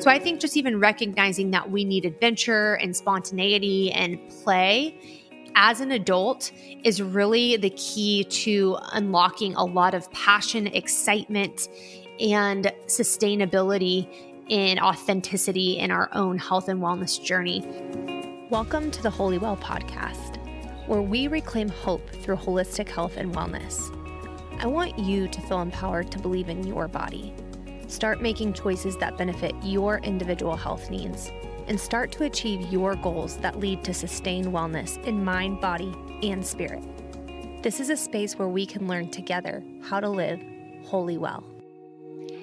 So I think just even recognizing that we need adventure and spontaneity and play as an adult is really the key to unlocking a lot of passion, excitement, and sustainability in authenticity in our own health and wellness journey. Welcome to the Wholly Well podcast, where we reclaim hope through holistic health and wellness. I want you to feel empowered to believe in your body. Start making choices that benefit your individual health needs and start to achieve your goals that lead to sustained wellness in mind, body, and spirit. This is a space where we can learn together how to live wholly well.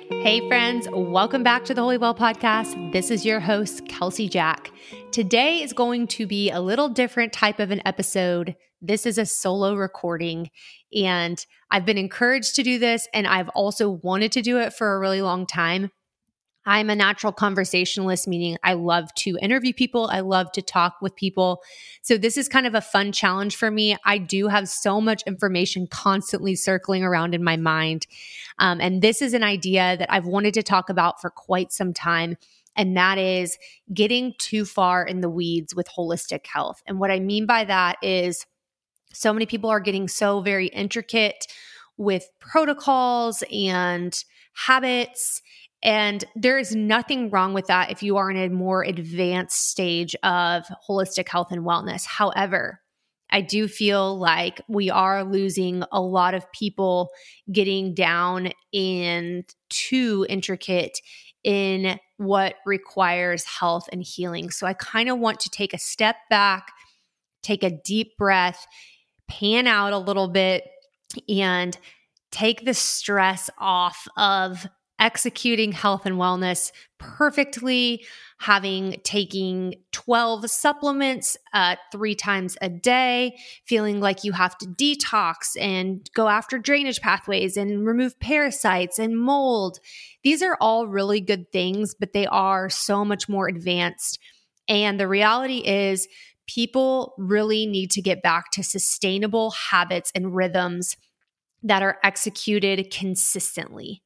Hey, friends, welcome back to the Wholly Well podcast. This is your host, Kelsey Jack. Today is going to be a little different type of an episode. This is a solo recording, and I've been encouraged to do this, and I've also wanted to do it for a really long time. I'm a natural conversationalist, meaning I love to interview people. I love to talk with people. So, this is kind of a fun challenge for me. I do have so much information constantly circling around in my mind. Um, and this is an idea that I've wanted to talk about for quite some time. And that is getting too far in the weeds with holistic health. And what I mean by that is so many people are getting so very intricate with protocols and habits and there is nothing wrong with that if you are in a more advanced stage of holistic health and wellness. However, I do feel like we are losing a lot of people getting down and too intricate in what requires health and healing. So I kind of want to take a step back, take a deep breath, pan out a little bit, and take the stress off of executing health and wellness perfectly, having taking 12 supplements uh, three times a day, feeling like you have to detox and go after drainage pathways and remove parasites and mold. These are all really good things, but they are so much more advanced. And the reality is, people really need to get back to sustainable habits and rhythms that are executed consistently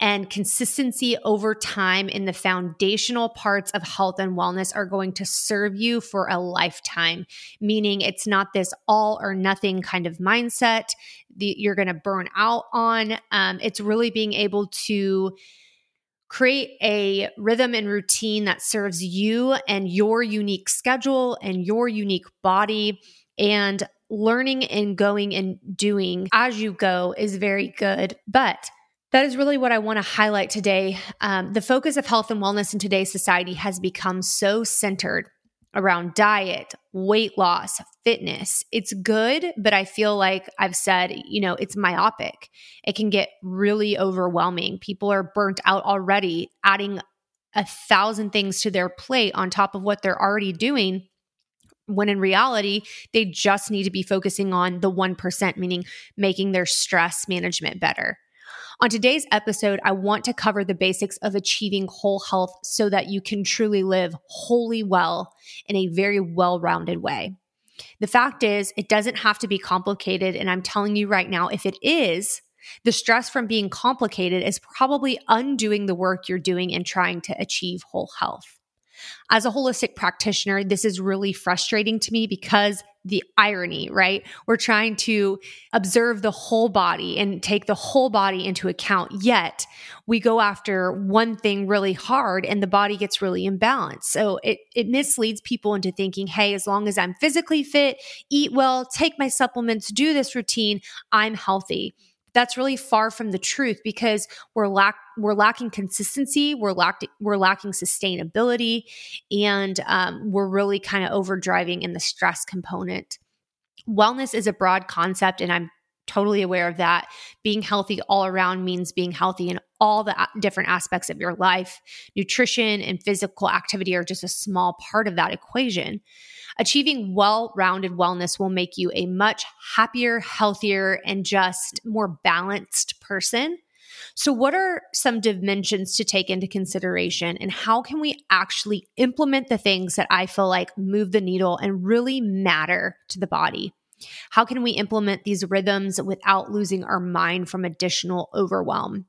and consistency over time in the foundational parts of health and wellness are going to serve you for a lifetime, meaning it's not this all or nothing kind of mindset that you're going to burn out on. Um, it's really being able to create a rhythm and routine that serves you and your unique schedule and your unique body. And learning and going and doing as you go is very good. But that is really what I want to highlight today. Um, the focus of health and wellness in today's society has become so centered around diet, weight loss, fitness. It's good, but I feel like I've said, you know, it's myopic. It can get really overwhelming. People are burnt out already, adding a thousand things to their plate on top of what they're already doing. When in reality, they just need to be focusing on the 1%, meaning making their stress management better. On today's episode, I want to cover the basics of achieving whole health so that you can truly live wholly well in a very well rounded way. The fact is, it doesn't have to be complicated. And I'm telling you right now, if it is, the stress from being complicated is probably undoing the work you're doing in trying to achieve whole health. As a holistic practitioner, this is really frustrating to me because the irony, right? We're trying to observe the whole body and take the whole body into account. Yet we go after one thing really hard and the body gets really imbalanced. So it, it misleads people into thinking, hey, as long as I'm physically fit, eat well, take my supplements, do this routine, I'm healthy that's really far from the truth because we're lack we're lacking consistency, we're lacking we're lacking sustainability, and um, we're really kind of overdriving in the stress component. Wellness is a broad concept, and I'm totally aware of that. Being healthy all around means being healthy in all the different aspects of your life. Nutrition and physical activity are just a small part of that equation. Achieving well rounded wellness will make you a much happier, healthier, and just more balanced person. So, what are some dimensions to take into consideration, and how can we actually implement the things that I feel like move the needle and really matter to the body? How can we implement these rhythms without losing our mind from additional overwhelm?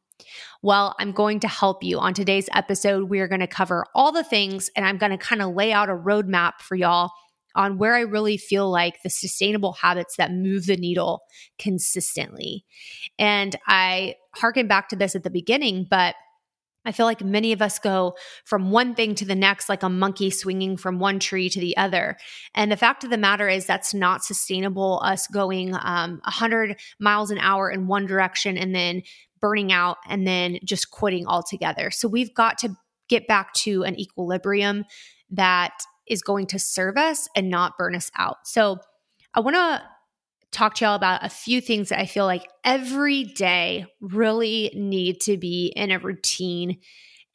Well, I'm going to help you. On today's episode, we are going to cover all the things and I'm going to kind of lay out a roadmap for y'all on where I really feel like the sustainable habits that move the needle consistently. And I harken back to this at the beginning, but I feel like many of us go from one thing to the next, like a monkey swinging from one tree to the other. And the fact of the matter is, that's not sustainable, us going um, 100 miles an hour in one direction and then burning out and then just quitting altogether. So we've got to get back to an equilibrium that is going to serve us and not burn us out. So I want to talk to y'all about a few things that I feel like every day really need to be in a routine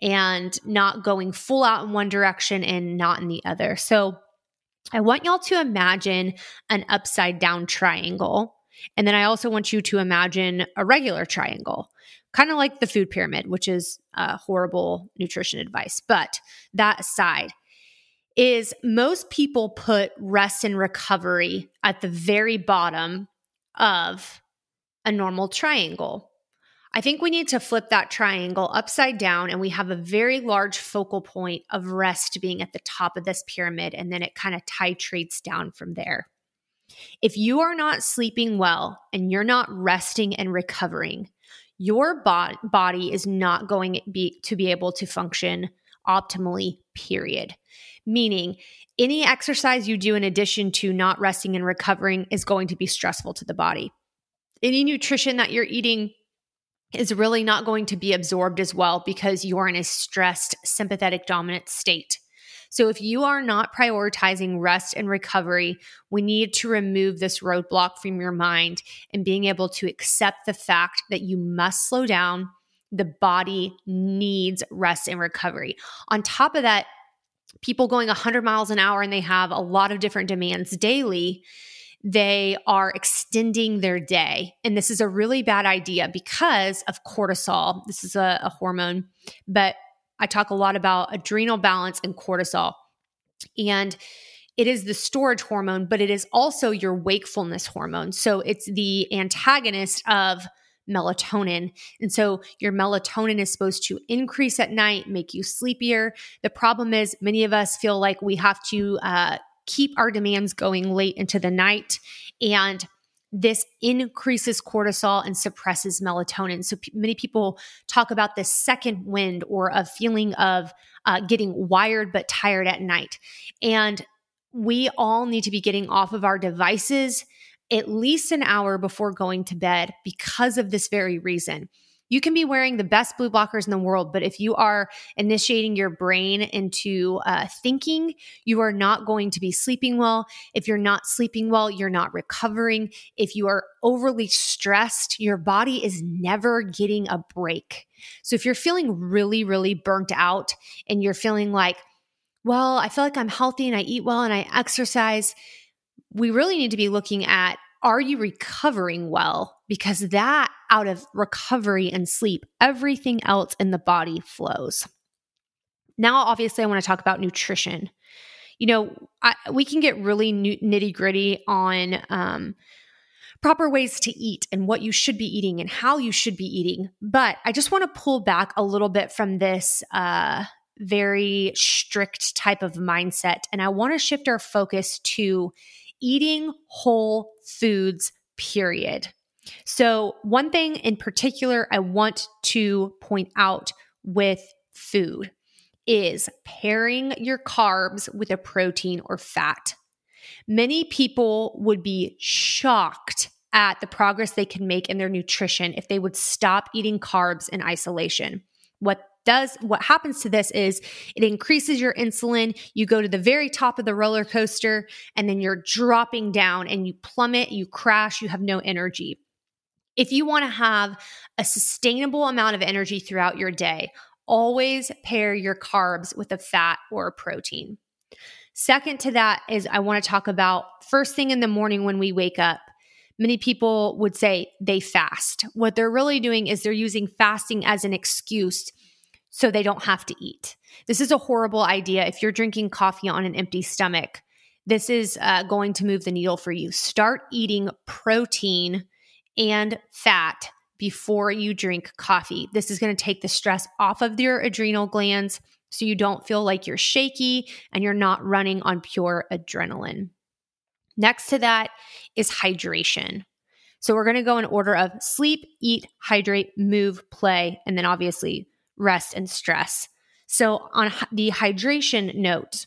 and not going full out in one direction and not in the other. So I want y'all to imagine an upside down triangle. And then I also want you to imagine a regular triangle, kind of like the food pyramid, which is uh, horrible nutrition advice. But that aside, is most people put rest and recovery at the very bottom of a normal triangle. I think we need to flip that triangle upside down and we have a very large focal point of rest being at the top of this pyramid and then it kind of titrates down from there. If you are not sleeping well and you're not resting and recovering, your bo- body is not going be, to be able to function optimally, period meaning any exercise you do in addition to not resting and recovering is going to be stressful to the body. Any nutrition that you're eating is really not going to be absorbed as well because you're in a stressed sympathetic dominant state. So, if you are not prioritizing rest and recovery, we need to remove this roadblock from your mind and being able to accept the fact that you must slow down. The body needs rest and recovery. On top of that, people going 100 miles an hour and they have a lot of different demands daily, they are extending their day. And this is a really bad idea because of cortisol. This is a, a hormone, but I talk a lot about adrenal balance and cortisol. And it is the storage hormone, but it is also your wakefulness hormone. So it's the antagonist of melatonin. And so your melatonin is supposed to increase at night, make you sleepier. The problem is, many of us feel like we have to uh, keep our demands going late into the night. And this increases cortisol and suppresses melatonin. So p- many people talk about this second wind or a feeling of uh, getting wired but tired at night. And we all need to be getting off of our devices at least an hour before going to bed because of this very reason. You can be wearing the best blue blockers in the world, but if you are initiating your brain into uh, thinking, you are not going to be sleeping well. If you're not sleeping well, you're not recovering. If you are overly stressed, your body is never getting a break. So if you're feeling really, really burnt out and you're feeling like, well, I feel like I'm healthy and I eat well and I exercise, we really need to be looking at are you recovering well? Because that out of recovery and sleep, everything else in the body flows. Now, obviously, I want to talk about nutrition. You know, I, we can get really nitty gritty on um, proper ways to eat and what you should be eating and how you should be eating. But I just want to pull back a little bit from this uh, very strict type of mindset. And I want to shift our focus to eating whole foods, period. So, one thing in particular I want to point out with food is pairing your carbs with a protein or fat. Many people would be shocked at the progress they can make in their nutrition if they would stop eating carbs in isolation. What does what happens to this is it increases your insulin. You go to the very top of the roller coaster and then you're dropping down and you plummet you crash you have no energy. If you want to have a sustainable amount of energy throughout your day always pair your carbs with a fat or a protein. Second to that is i want to talk about first thing in the morning when we wake up. Many people would say they fast. What they're really doing is they're using fasting as an excuse so they don't have to eat. This is a horrible idea. If you're drinking coffee on an empty stomach, this is uh, going to move the needle for you. Start eating protein and fat before you drink coffee. This is going to take the stress off of your adrenal glands so you don't feel like you're shaky and you're not running on pure adrenaline. Next to that is hydration. So we're going to go in order of sleep, eat, hydrate, move, play, and then obviously rest and stress. So on the hydration note,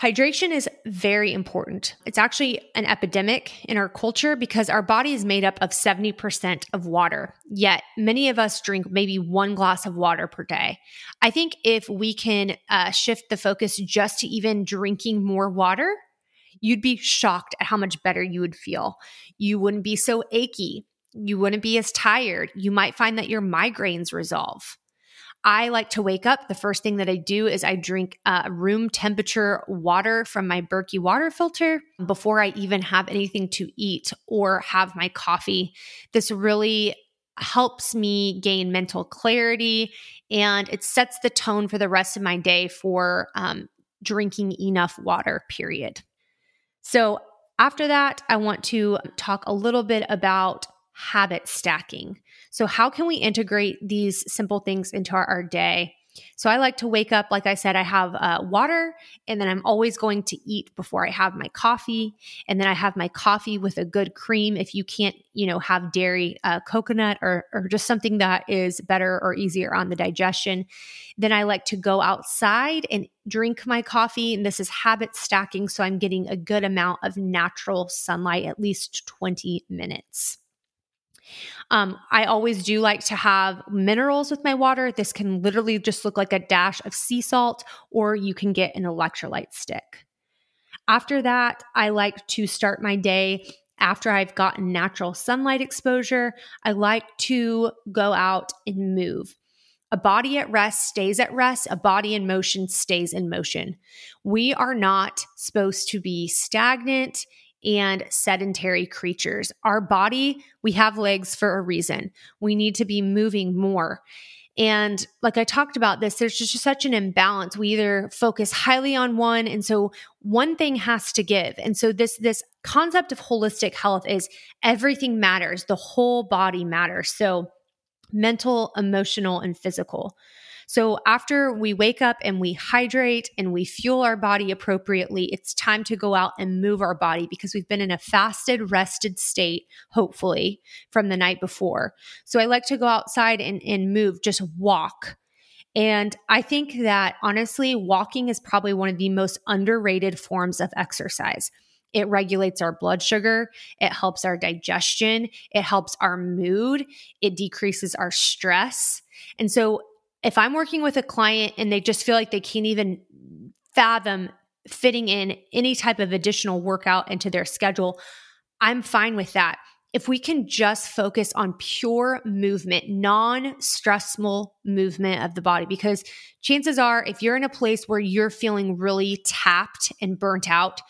Hydration is very important. It's actually an epidemic in our culture because our body is made up of 70% of water. Yet many of us drink maybe one glass of water per day. I think if we can uh, shift the focus just to even drinking more water, you'd be shocked at how much better you would feel. You wouldn't be so achy. You wouldn't be as tired. You might find that your migraines resolve. I like to wake up. The first thing that I do is I drink uh, room temperature water from my Berkey water filter before I even have anything to eat or have my coffee. This really helps me gain mental clarity and it sets the tone for the rest of my day for um, drinking enough water, period. So, after that, I want to talk a little bit about habit stacking. So, how can we integrate these simple things into our, our day? So, I like to wake up, like I said, I have uh, water, and then I'm always going to eat before I have my coffee. And then I have my coffee with a good cream. If you can't, you know, have dairy, uh, coconut, or, or just something that is better or easier on the digestion. Then I like to go outside and drink my coffee. And this is habit stacking. So, I'm getting a good amount of natural sunlight, at least 20 minutes. Um, I always do like to have minerals with my water. This can literally just look like a dash of sea salt, or you can get an electrolyte stick. After that, I like to start my day after I've gotten natural sunlight exposure. I like to go out and move. A body at rest stays at rest. A body in motion stays in motion. We are not supposed to be stagnant and sedentary creatures. Our body, we have legs for a reason. We need to be moving more. And like I talked about this, there's just such an imbalance. We either focus highly on one, and so one thing has to give. And so this this concept of holistic health is everything matters. The whole body matters. So mental, emotional, and physical. So after we wake up and we hydrate and we fuel our body appropriately, it's time to go out and move our body because we've been in a fasted, rested state, hopefully, from the night before. So I like to go outside and, and move, just walk. And I think that honestly, walking is probably one of the most underrated forms of exercise. It regulates our blood sugar. It helps our digestion. It helps our mood. It decreases our stress. And so if I'm working with a client and they just feel like they can't even fathom fitting in any type of additional workout into their schedule, I'm fine with that. If we can just focus on pure movement, non stressful movement of the body, because chances are, if you're in a place where you're feeling really tapped and burnt out,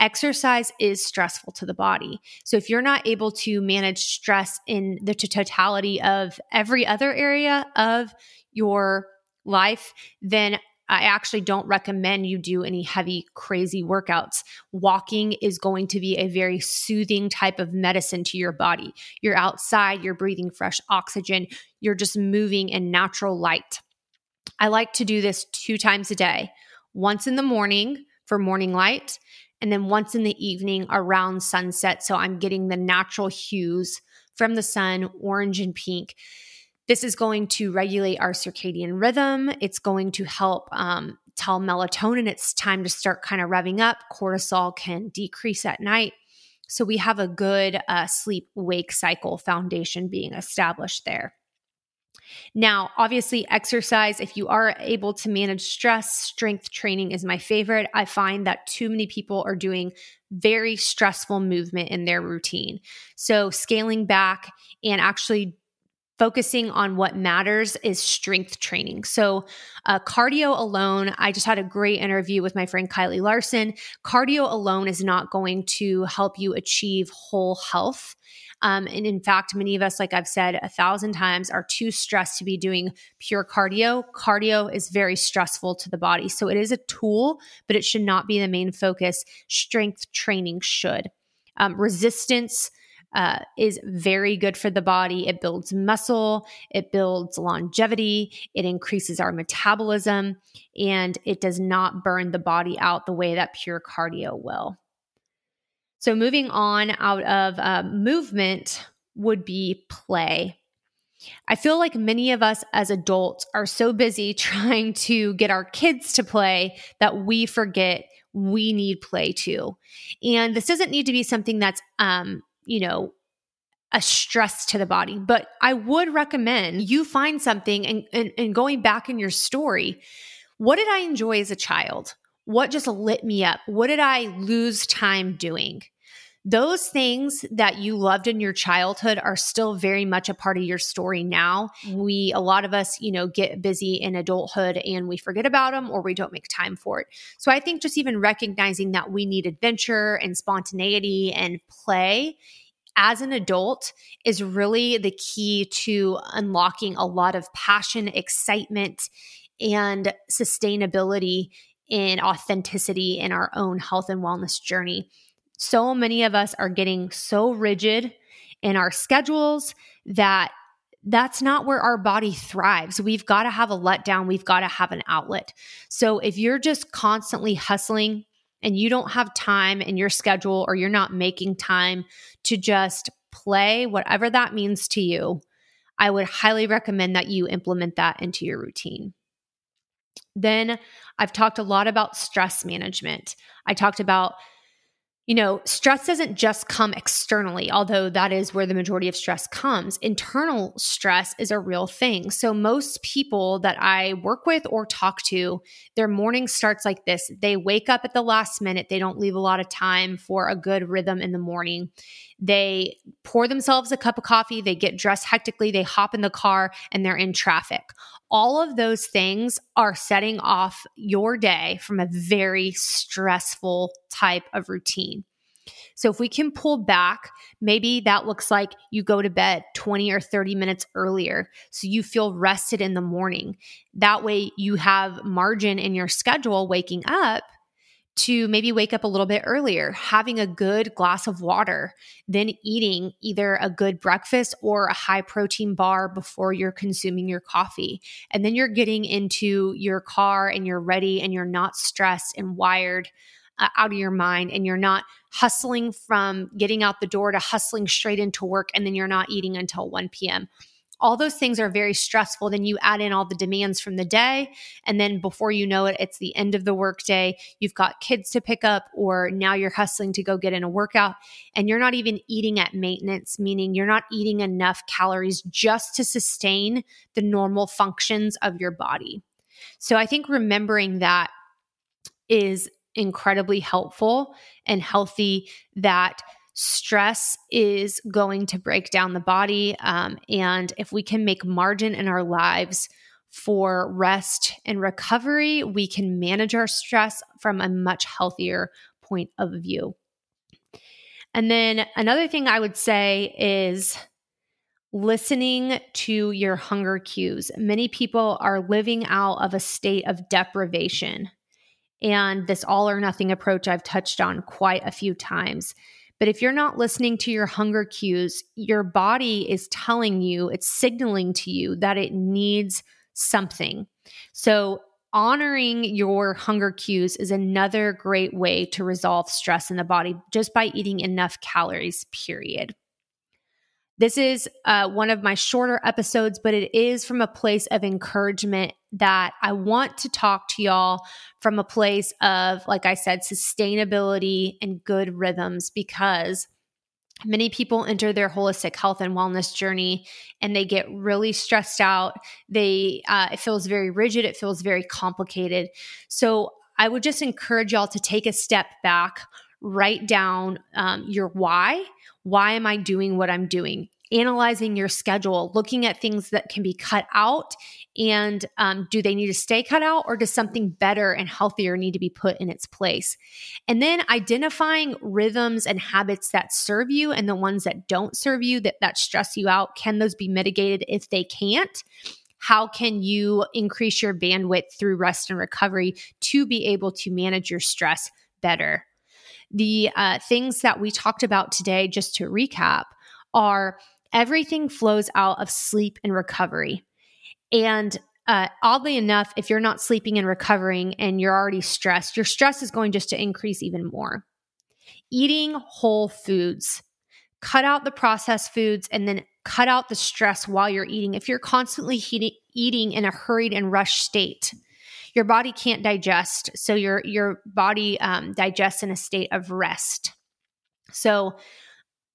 exercise is stressful to the body. So if you're not able to manage stress in the totality of every other area of your life, then I actually don't recommend you do any heavy, crazy workouts. Walking is going to be a very soothing type of medicine to your body. You're outside, you're breathing fresh oxygen, you're just moving in natural light. I like to do this two times a day once in the morning for morning light, and then once in the evening around sunset. So I'm getting the natural hues from the sun, orange and pink. This is going to regulate our circadian rhythm. It's going to help um, tell melatonin it's time to start kind of revving up. Cortisol can decrease at night. So we have a good uh, sleep wake cycle foundation being established there. Now, obviously, exercise, if you are able to manage stress, strength training is my favorite. I find that too many people are doing very stressful movement in their routine. So, scaling back and actually focusing on what matters is strength training. So, uh, cardio alone, I just had a great interview with my friend Kylie Larson. Cardio alone is not going to help you achieve whole health. Um, and in fact, many of us, like I've said a thousand times, are too stressed to be doing pure cardio. Cardio is very stressful to the body. So, it is a tool, but it should not be the main focus. Strength training should. Um, resistance uh, is very good for the body. It builds muscle, it builds longevity, it increases our metabolism, and it does not burn the body out the way that pure cardio will. So, moving on out of uh, movement would be play. I feel like many of us as adults are so busy trying to get our kids to play that we forget we need play too. And this doesn't need to be something that's, um, you know, a stress to the body, but I would recommend you find something and, and, and going back in your story. What did I enjoy as a child? What just lit me up? What did I lose time doing? Those things that you loved in your childhood are still very much a part of your story now. Mm-hmm. We, a lot of us, you know, get busy in adulthood and we forget about them or we don't make time for it. So I think just even recognizing that we need adventure and spontaneity and play as an adult is really the key to unlocking a lot of passion, excitement, and sustainability in authenticity in our own health and wellness journey so many of us are getting so rigid in our schedules that that's not where our body thrives. We've got to have a letdown, we've got to have an outlet. So if you're just constantly hustling and you don't have time in your schedule or you're not making time to just play, whatever that means to you, I would highly recommend that you implement that into your routine. Then I've talked a lot about stress management. I talked about you know, stress doesn't just come externally, although that is where the majority of stress comes. Internal stress is a real thing. So, most people that I work with or talk to, their morning starts like this. They wake up at the last minute, they don't leave a lot of time for a good rhythm in the morning. They pour themselves a cup of coffee, they get dressed hectically, they hop in the car, and they're in traffic. All of those things are setting off your day from a very stressful type of routine. So, if we can pull back, maybe that looks like you go to bed 20 or 30 minutes earlier so you feel rested in the morning. That way, you have margin in your schedule waking up to maybe wake up a little bit earlier, having a good glass of water, then eating either a good breakfast or a high protein bar before you're consuming your coffee. And then you're getting into your car and you're ready and you're not stressed and wired uh, out of your mind and you're not hustling from getting out the door to hustling straight into work and then you're not eating until 1 p.m all those things are very stressful. Then you add in all the demands from the day. And then before you know it, it's the end of the workday. You've got kids to pick up, or now you're hustling to go get in a workout. And you're not even eating at maintenance, meaning you're not eating enough calories just to sustain the normal functions of your body. So I think remembering that is incredibly helpful and healthy that stress is going to break down the body. Um, and if we can make margin in our lives for rest and recovery, we can manage our stress from a much healthier point of view. And then another thing I would say is listening to your hunger cues. Many people are living out of a state of deprivation. And this all or nothing approach I've touched on quite a few times. But if you're not listening to your hunger cues, your body is telling you, it's signaling to you that it needs something. So, honoring your hunger cues is another great way to resolve stress in the body just by eating enough calories, period. This is uh, one of my shorter episodes, but it is from a place of encouragement that I want to talk to y'all from a place of, like I said, sustainability and good rhythms because many people enter their holistic health and wellness journey and they get really stressed out. They uh, it feels very rigid. It feels very complicated. So i would just encourage y'all to take a step back write down um, your why why am I doing what I'm doing? Analyzing your schedule, looking at things that can be cut out, and um, do they need to stay cut out, or does something better and healthier need to be put in its place? And then identifying rhythms and habits that serve you and the ones that don't serve you, that, that stress you out. Can those be mitigated if they can't? how can you increase your bandwidth through rest and recovery to be able to manage your stress better? The uh, things that we talked about today, just to recap, are everything flows out of sleep and recovery. And uh, oddly enough, if you're not sleeping and recovering and you're already stressed, your stress is going just to increase even more. Eating whole foods, cut out the processed foods, and then cut out the stress while you're eating. If you're constantly heating, eating in a hurried and rushed state, your body can't digest. So your your body um, digests in a state of rest. So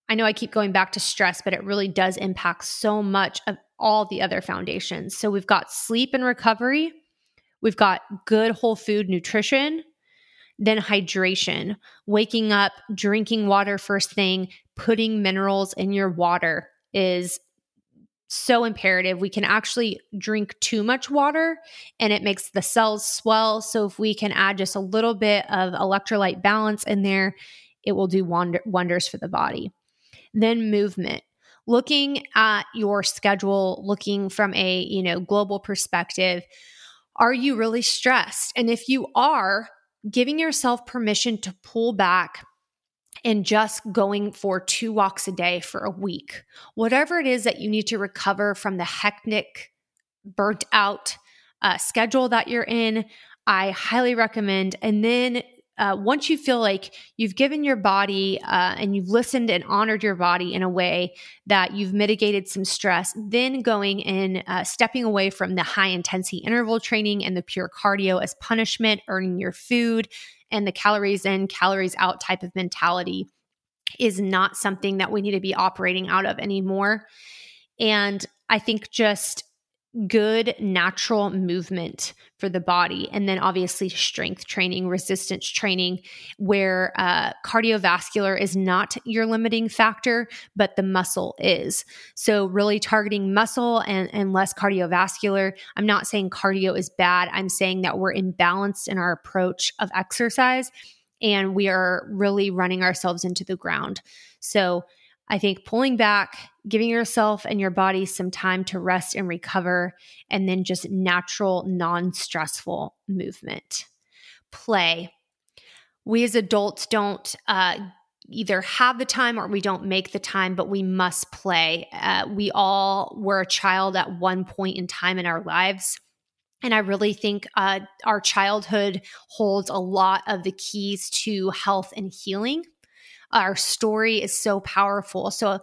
I know I keep going back to stress, but it really does impact so much of all the other foundations. So we've got sleep and recovery, we've got good whole food nutrition, then hydration, waking up, drinking water first thing, putting minerals in your water is so imperative. We can actually drink too much water and it makes the cells swell. So if we can add just a little bit of electrolyte balance in there, it will do wonder- wonders for the body. Then movement. Looking at your schedule, looking from a, you know, global perspective, are you really stressed? And if you are, giving yourself permission to pull back and just going for two walks a day for a week. Whatever it is that you need to recover from the hectic, burnt out uh, schedule that you're in, I highly recommend. And then uh, once you feel like you've given your body uh, and you've listened and honored your body in a way that you've mitigated some stress, then going and uh, stepping away from the high intensity interval training and the pure cardio as punishment, earning your food, and the calories in, calories out type of mentality is not something that we need to be operating out of anymore. And I think just good natural movement for the body. And then obviously strength training resistance training where uh, cardiovascular is not your limiting factor but the muscle is. So really targeting muscle and, and less cardiovascular. I'm not saying cardio is bad. I'm saying that we're imbalanced in our approach of exercise and we are really running ourselves into the ground. So I think pulling back, giving yourself and your body some time to rest and recover, and then just natural, non stressful movement. Play. We as adults don't uh, either have the time or we don't make the time, but we must play. Uh, we all were a child at one point in time in our lives. And I really think uh, our childhood holds a lot of the keys to health and healing our story is so powerful. So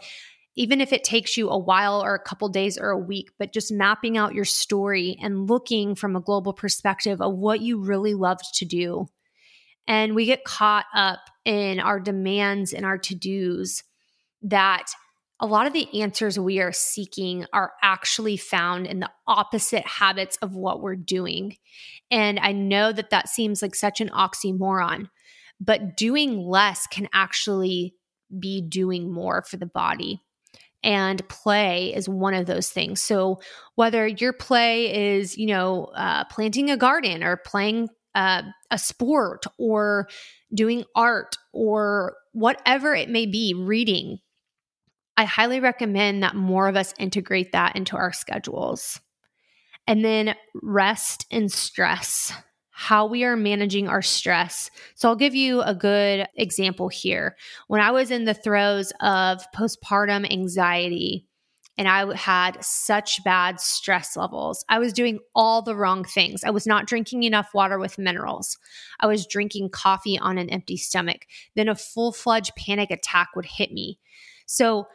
even if it takes you a while or a couple days or a week, but just mapping out your story and looking from a global perspective of what you really loved to do. And we get caught up in our demands and our to dos that a lot of the answers we are seeking are actually found in the opposite habits of what we're doing. And I know that that seems like such an oxymoron, but doing less can actually be doing more for the body. And play is one of those things. So, whether your play is, you know, uh, planting a garden or playing uh, a sport or doing art or whatever it may be, reading, I highly recommend that more of us integrate that into our schedules. And then rest and stress how we are managing our stress. So I'll give you a good example here. When I was in the throes of postpartum anxiety, and I had such bad stress levels. I was doing all the wrong things. I was not drinking enough water with minerals. I was drinking coffee on an empty stomach. Then a full fledged panic attack would hit me. So,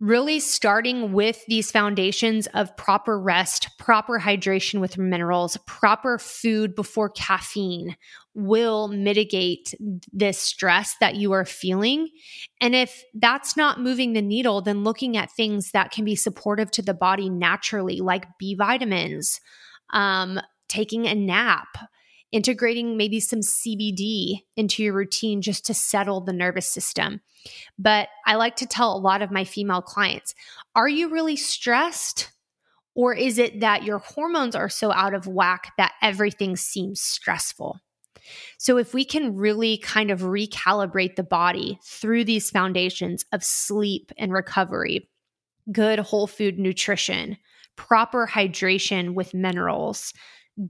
really starting with these foundations of proper rest, proper hydration with minerals, proper food before caffeine will mitigate this stress that you are feeling. And if that's not moving the needle, then looking at things that can be supportive to the body naturally, like B vitamins, um, taking a nap integrating maybe some CBD into your routine just to settle the nervous system. But I like to tell a lot of my female clients are you really stressed? Or is it that your hormones are so out of whack that everything seems stressful? So, if we can really kind of recalibrate the body through these foundations of sleep and recovery, good whole food nutrition, proper hydration with minerals,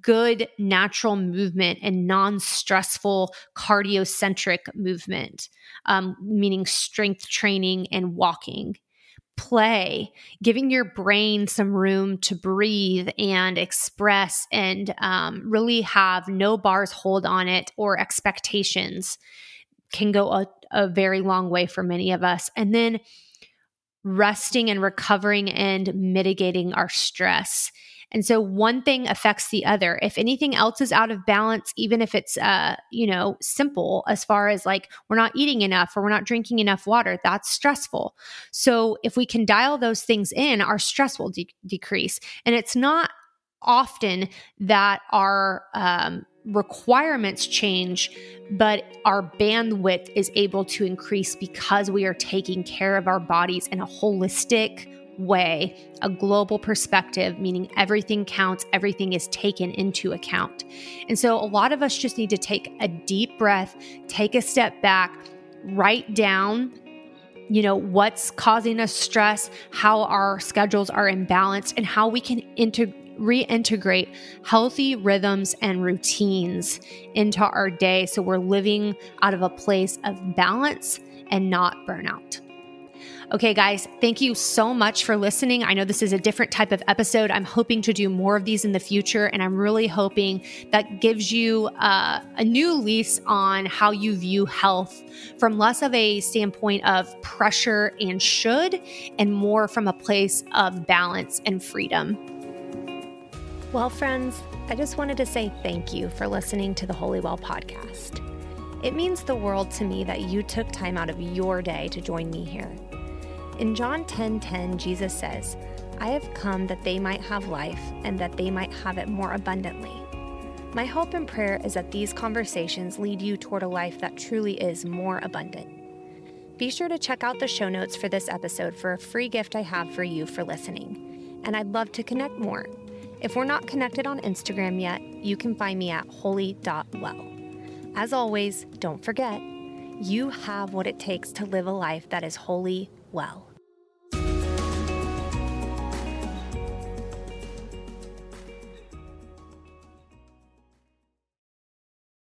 good natural movement and non stressful cardiocentric movement, um, meaning strength training and walking. play, giving your brain some room to breathe and express and um, really have no bars hold on it or expectations can go a, a very long way for many of us. And then resting and recovering and mitigating our stress. And so one thing affects the other. If anything else is out of balance, even if it's uh, you know, simple as far as like we're not eating enough or we're not drinking enough water, that's stressful. So if we can dial those things in, our stress will de- decrease. And it's not often that our um, requirements change, but our bandwidth is able to increase because we are taking care of our bodies in a holistic way, a global perspective, meaning everything counts, everything is taken into account. And so a lot of us just need to take a deep breath, take a step back, write down you know what's causing us stress how our schedules are imbalanced and how we can integrate reintegrate healthy rhythms and routines into our day so we're living out of a place of balance and not burnout. Okay, guys, thank you so much for listening. I know this is a different type of episode. I'm hoping to do more of these in the future, and I'm really hoping that gives you uh, a new lease on how you view health from less of a standpoint of pressure and should, and more from a place of balance and freedom. Well, friends, I just wanted to say thank you for listening to the Wholly Well podcast. It means the world to me that you took time out of your day to join me here. In John 10:10, 10, 10, Jesus says, "I have come that they might have life and that they might have it more abundantly." My hope and prayer is that these conversations lead you toward a life that truly is more abundant. Be sure to check out the show notes for this episode for a free gift I have for you for listening. And I'd love to connect more. If we're not connected on Instagram yet, you can find me at wholly.well. As always, don't forget, you have what it takes to live a life that is wholly well.